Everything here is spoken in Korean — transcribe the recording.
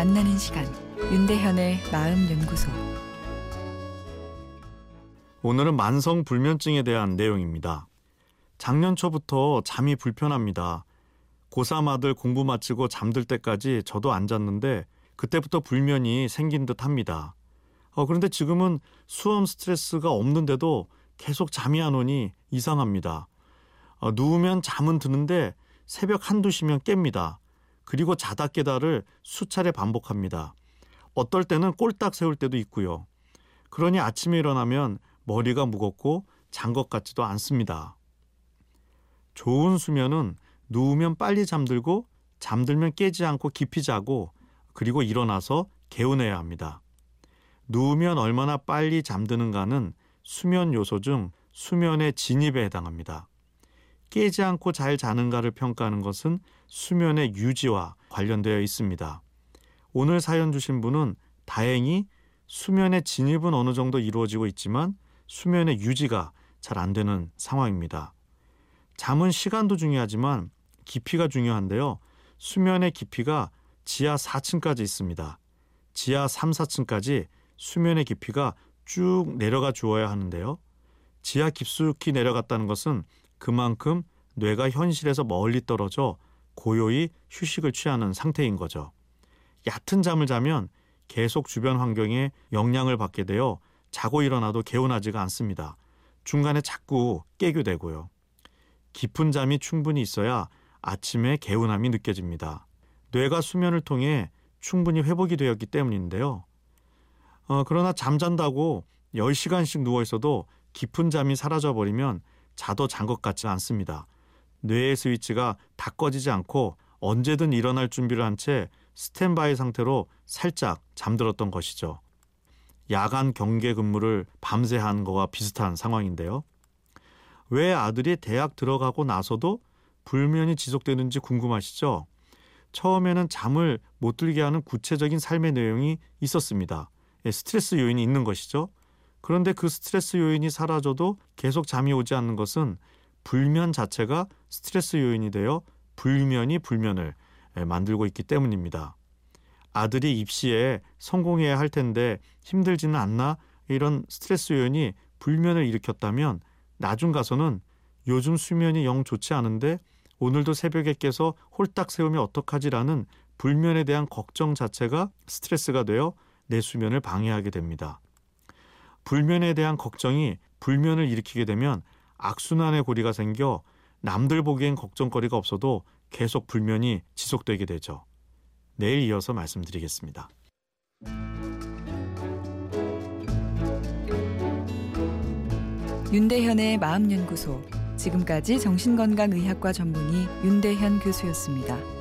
만나는 시간 윤대현의 마음 연구소 오늘은 만성 불면증에 대한 내용입니다. 작년 초부터 잠이 불편합니다. 고3 아들 공부 마치고 잠들 때까지 저도 안 잤는데 그때부터 불면이 생긴 듯 합니다. 어, 그런데 지금은 수험 스트레스가 없는데도 계속 잠이 안 오니 이상합니다. 어, 누우면 잠은 드는데 새벽 한두 시면 깹니다. 그리고 자다 깨다를 수차례 반복합니다. 어떨 때는 꼴딱 세울 때도 있고요. 그러니 아침에 일어나면 머리가 무겁고 잔 것 같지도 않습니다. 좋은 수면은 누우면 빨리 잠들고 잠들면 깨지 않고 깊이 자고 그리고 일어나서 개운해야 합니다. 누우면 얼마나 빨리 잠드는가는 수면 요소 중 수면의 진입에 해당합니다. 깨지 않고 잘 자는가를 평가하는 것은 수면의 유지와 관련되어 있습니다. 오늘 사연 주신 분은 다행히 수면의 진입은 어느 정도 이루어지고 있지만 수면의 유지가 잘 안 되는 상황입니다. 잠은 시간도 중요하지만 깊이가 중요한데요. 수면의 깊이가 지하 4층까지 있습니다. 지하 3, 4층까지 수면의 깊이가 쭉 내려가 주어야 하는데요. 지하 깊숙이 내려갔다는 것은 그만큼 뇌가 현실에서 멀리 떨어져 고요히 휴식을 취하는 상태인 거죠. 얕은 잠을 자면 계속 주변 환경에 영향을 받게 되어 자고 일어나도 개운하지가 않습니다. 중간에 자꾸 깨게 되고요. 깊은 잠이 충분히 있어야 아침에 개운함이 느껴집니다. 뇌가 수면을 통해 충분히 회복이 되었기 때문인데요. 어, 그러나 잠잔다고 10시간씩 누워 있어도 깊은 잠이 사라져 버리면 자도 잔 것 같지 않습니다. 뇌의 스위치가 다 꺼지지 않고 언제든 일어날 준비를 한 채 스탠바이 상태로 살짝 잠들었던 것이죠. 야간 경계 근무를 밤새 한 거와 비슷한 상황인데요. 왜 아들이 대학 들어가고 나서도 불면이 지속되는지 궁금하시죠? 처음에는 잠을 못 들게 하는 구체적인 삶의 내용이 있었습니다. 예, 스트레스 요인이 있는 것이죠. 그런데 그 스트레스 요인이 사라져도 계속 잠이 오지 않는 것은 불면 자체가 스트레스 요인이 되어 불면이 불면을 예, 만들고 있기 때문입니다. 아들이 입시에 성공해야 할 텐데 힘들지는 않나 이런 스트레스 요인이 불면을 일으켰다면 나중 가서는 요즘 수면이 영 좋지 않은데 오늘도 새벽에 깨서 홀딱 세우면 어떡하지라는 불면에 대한 걱정 자체가 스트레스가 되어 내 수면을 방해하게 됩니다. 불면에 대한 걱정이 불면을 일으키게 되면 악순환의 고리가 생겨 남들 보기엔 걱정거리가 없어도 계속 불면이 지속되게 되죠. 내일 이어서 말씀드리겠습니다. 윤대현의 마음연구소 지금까지 정신건강의학과 전문의 윤대현 교수였습니다.